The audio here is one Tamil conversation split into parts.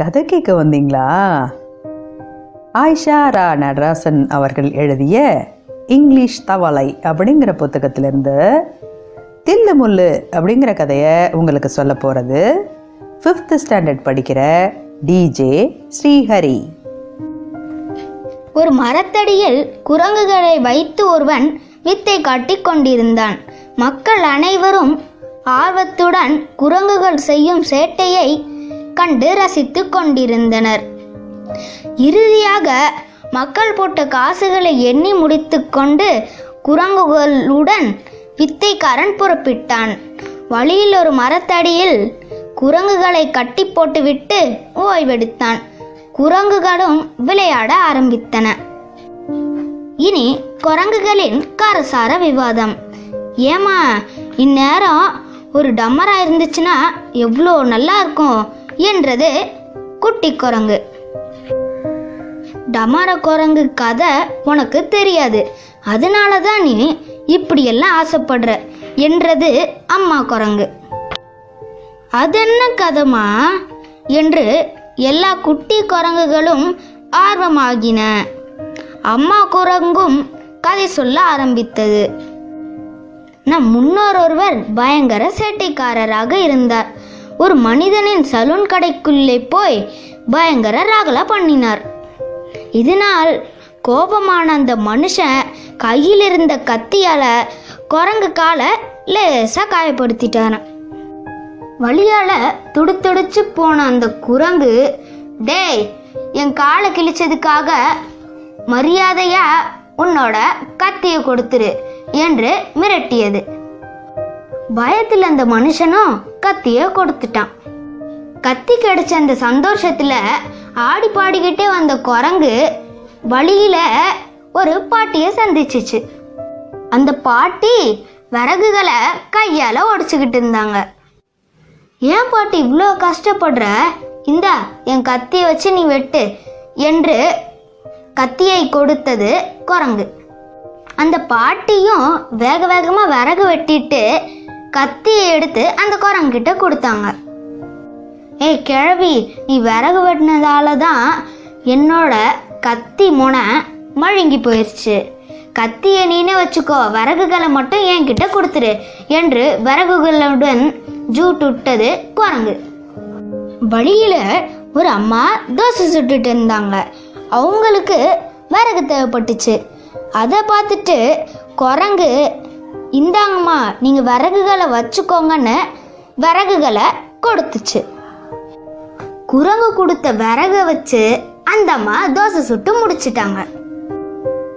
கதை கேட்க வந்தீங்களா? ஆயிஷா ரா நடராசன் அவர்கள் எழுதிய இங்கிலீஷ் தவளை அப்படிங்கிற புத்தகத்திலிருந்து தில்லு முள்ளு அப்படிங்கிற கதையை உங்களுக்கு சொல்ல போகிறது ஃபிஃப்த் ஸ்டாண்டர்ட் படிக்கிற டிஜே ஸ்ரீஹரி. ஒரு மரத்தடியில் குரங்குகளை வைத்து ஒருவன் வித்தை காட்டி கொண்டிருந்தான். மக்கள் அனைவரும் ஆர்வத்துடன் குரங்குகள் செய்யும் சேட்டையை கண்டு ரசித்துக் கொண்டிருந்தனர். இறுதியாக மக்கள் போட்ட காசுகளை எண்ணி முடித்துக்கொண்டு குரங்குகளுடன் வித்தைக்காரன் புறப்பிட்டான். வழியில் ஒரு மரத்தடியில் குரங்குகளை கட்டி போட்டுவிட்டு ஓய்வெடுத்தான். குரங்குகளும் விளையாட ஆரம்பித்தன. இனி குரங்குகளின் காரசார விவாதம். ஏமா இந்நேரம் ஒரு டம்மரா இருந்துச்சுன்னா எவ்வளோ நல்லா இருக்கும். என்றது குட்டி குரங்கு டமர குரங்கு கதை உனக்கு தெரியாது. அதனால தான் நீ இப்படியெல்லாம் ஆசைப்படுற என்றது அம்மா குரங்கு அதென்ன கதமா என்று எல்லா குட்டி குரங்குகளும் ஆர்வமாகின. அம்மா குரங்கும் கதை சொல்ல ஆரம்பித்தது. நம் முன்னோர் ஒருவர் பயங்கர சேட்டைக்காரராக இருந்தார். ஒரு மனிதனின் சலூன் கடைக்குள்ளே போய் பயங்கர ராகலா பண்ணினார். இதனால் கோபமான அந்த மனுஷன் கையில் இருந்த கத்தியால குரங்கு காலை லேசா காயப்படுத்திட்டாராம் வழியால துடுத்துடிச்சு போன அந்த குரங்கு டேய் என் காலை கிழிச்சதுக்காக மரியாதையா உன்னோட கத்தியை கொடுத்துரு என்று மிரட்டியது. பயத்தில் அந்த மனுஷனும் கத்திய கொடுத்துட்டான். கத்தி கிடைச்ச அந்த சந்தோஷத்துல ஆடி பாடிக்கிட்டே வந்த குரங்கு வழியில ஒரு பாட்டிய சந்திச்சுச்சு. அந்த பாட்டி விறகுகளை கையால உடைச்சுக்கிட்டு இருந்தாங்க. ஏன் பாட்டி இவ்வளோ கஷ்டப்படுற? இந்தா என் கத்தியை வச்சு நீ வெட்டு என்று கத்தியை கொடுத்தது குரங்கு. அந்த பாட்டியும் வேக வேகமாக விறகு வெட்டிட்டு கத்தியை எடுத்து அந்த குரங்கிட்ட கொடுத்தாங்க. ஏய் கிழவி நீ விறகு வெட்டினதால தான் என்னோட கத்தி முனை மழுங்கி போயிடுச்சு கத்தியை நீனே வச்சுக்கோ விறகுகளை மட்டும் என்கிட்ட கொடுத்துரு என்று விறகுகளுடன் ஜூட் விட்டது குரங்கு. வழியில ஒரு அம்மா தோசை சுட்டுட்டு இருந்தாங்க. அவங்களுக்கு விறகு தேவைப்பட்டுச்சு. அதை பார்த்துட்டு குரங்கு இந்தாங்கம்மா நீங்கள் விறகுகளை வச்சுக்கோங்கன்னு விறகுகளை கொடுத்துச்சு. குரங்கு கொடுத்த விறகை வச்சு அந்த அம்மா தோசை சுட்டு முடிச்சிட்டாங்க.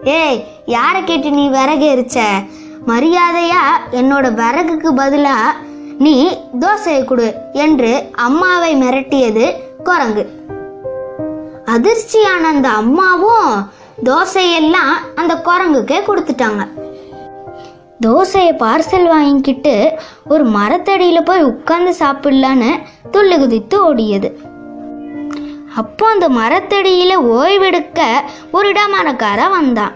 ஏய் யாரை கேட்டு நீ விறகு எரிச்ச? மரியாதையா என்னோட விறகுக்கு பதிலாக நீ தோசையை கொடு என்று அம்மாவை மிரட்டியது குரங்கு. அதிர்ச்சியான அந்த அம்மாவும் தோசையெல்லாம் அந்த குரங்குக்கே கொடுத்துட்டாங்க. தோசையை பார்சல் வாங்கிக்கிட்டு ஒரு மரத்தடியில் போய் உட்கார்ந்து சாப்பிடலான்னு துள்ளு குதித்து ஓடியது. அப்போ அந்த மரத்தடியில் ஓய்வெடுக்க ஒரு டமாரக்காரன் வந்தான்.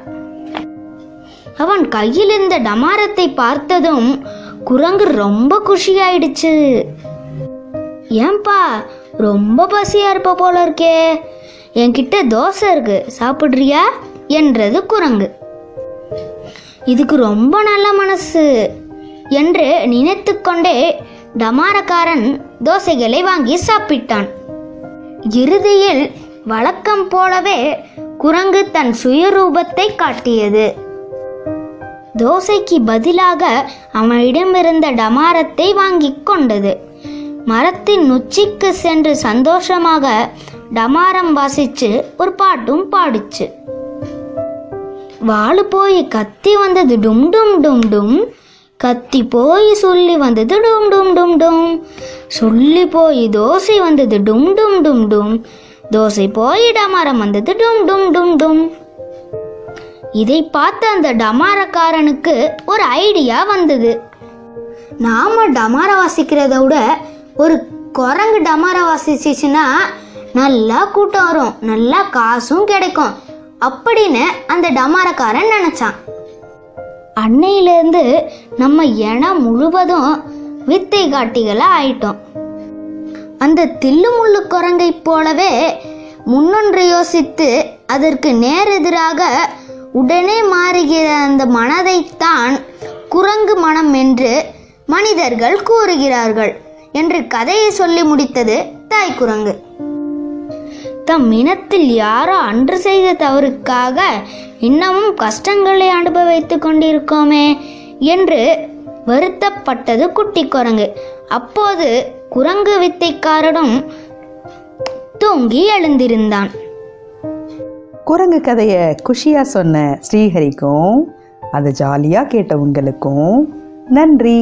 அவன் கையில் இருந்த டமாரத்தை பார்த்ததும் குரங்கு ரொம்ப குஷியாயிடுச்சு. ஏன்பா ரொம்ப பசியா இருப்ப போல இருக்கே. என்கிட்ட தோசை இருக்கு சாப்பிட்றியா? என்றது குரங்கு. இதுக்கு ரொம்ப நல்ல மனசு என்று நினைத்துக்கொண்டே டமாரக்காரன் தோசைகளை வாங்கி சாப்பிட்டான். இறுதியில் வழக்கம் போலவே குரங்கு தன் சுயரூபத்தை காட்டியது. தோசைக்கு பதிலாக அவனிடமிருந்த டமாரத்தை வாங்கிக் கொண்டது. மரத்தின் உச்சிக்கு சென்று சந்தோஷமாக டமாரம் வாசிச்சு ஒரு பாட்டும் பாடிச்சு. வாழு போய் கத்தி வந்தது டும் டும் டும் டும். கத்தி போய் சொல்லி வந்தது டும் டும் டும் டும். சொல்லி போய் தோசை வந்தது டும் டும் டும் டும். தோசை போய் டமாரம் வந்தது டும் டும் டும் டும். இதை பார்த்த அந்த டமாரக்காரனுக்கு ஒரு ஐடியா வந்தது. நாம டமார வாசிக்கிறத விட ஒரு குரங்கு டமார வாசிச்சிச்சுன்னா நல்லா கூட்டம் வரும். நல்லா காசும் கிடைக்கும். அப்படின்னு அந்த டமாரக்காரன் நினைச்சான். அன்னையிலேருந்து நம்ம இனம் முழுவதும் வித்தை காட்டிகளை ஆயிட்டோம். அந்த தில்லுமுள்ளு குரங்கைப் போலவே முன்னொன்று யோசித்து அதற்கு நேரெதிராக உடனே மாறுகிற அந்த மனதைத்தான் குரங்கு மனம் என்று மனிதர்கள் கூறுகிறார்கள் என்று கதையை சொல்லி முடித்தது தாய் குரங்கு. தம் இனத்தில் யாரோ அன்று செய்த தவறுக்காக இன்னமும் கஷ்டங்களை அனுபவித்துக் கொண்டிருக்கோமே என்று வருத்தப்பட்டது குட்டி குரங்கு அப்போது குரங்கு வித்தைக்காரனும் தூங்கி எழுந்திருந்தான். குரங்கு கதையை குஷியா சொன்ன ஸ்ரீஹரிக்கும் அதை ஜாலியா கேட்ட உங்களுக்கும் நன்றி.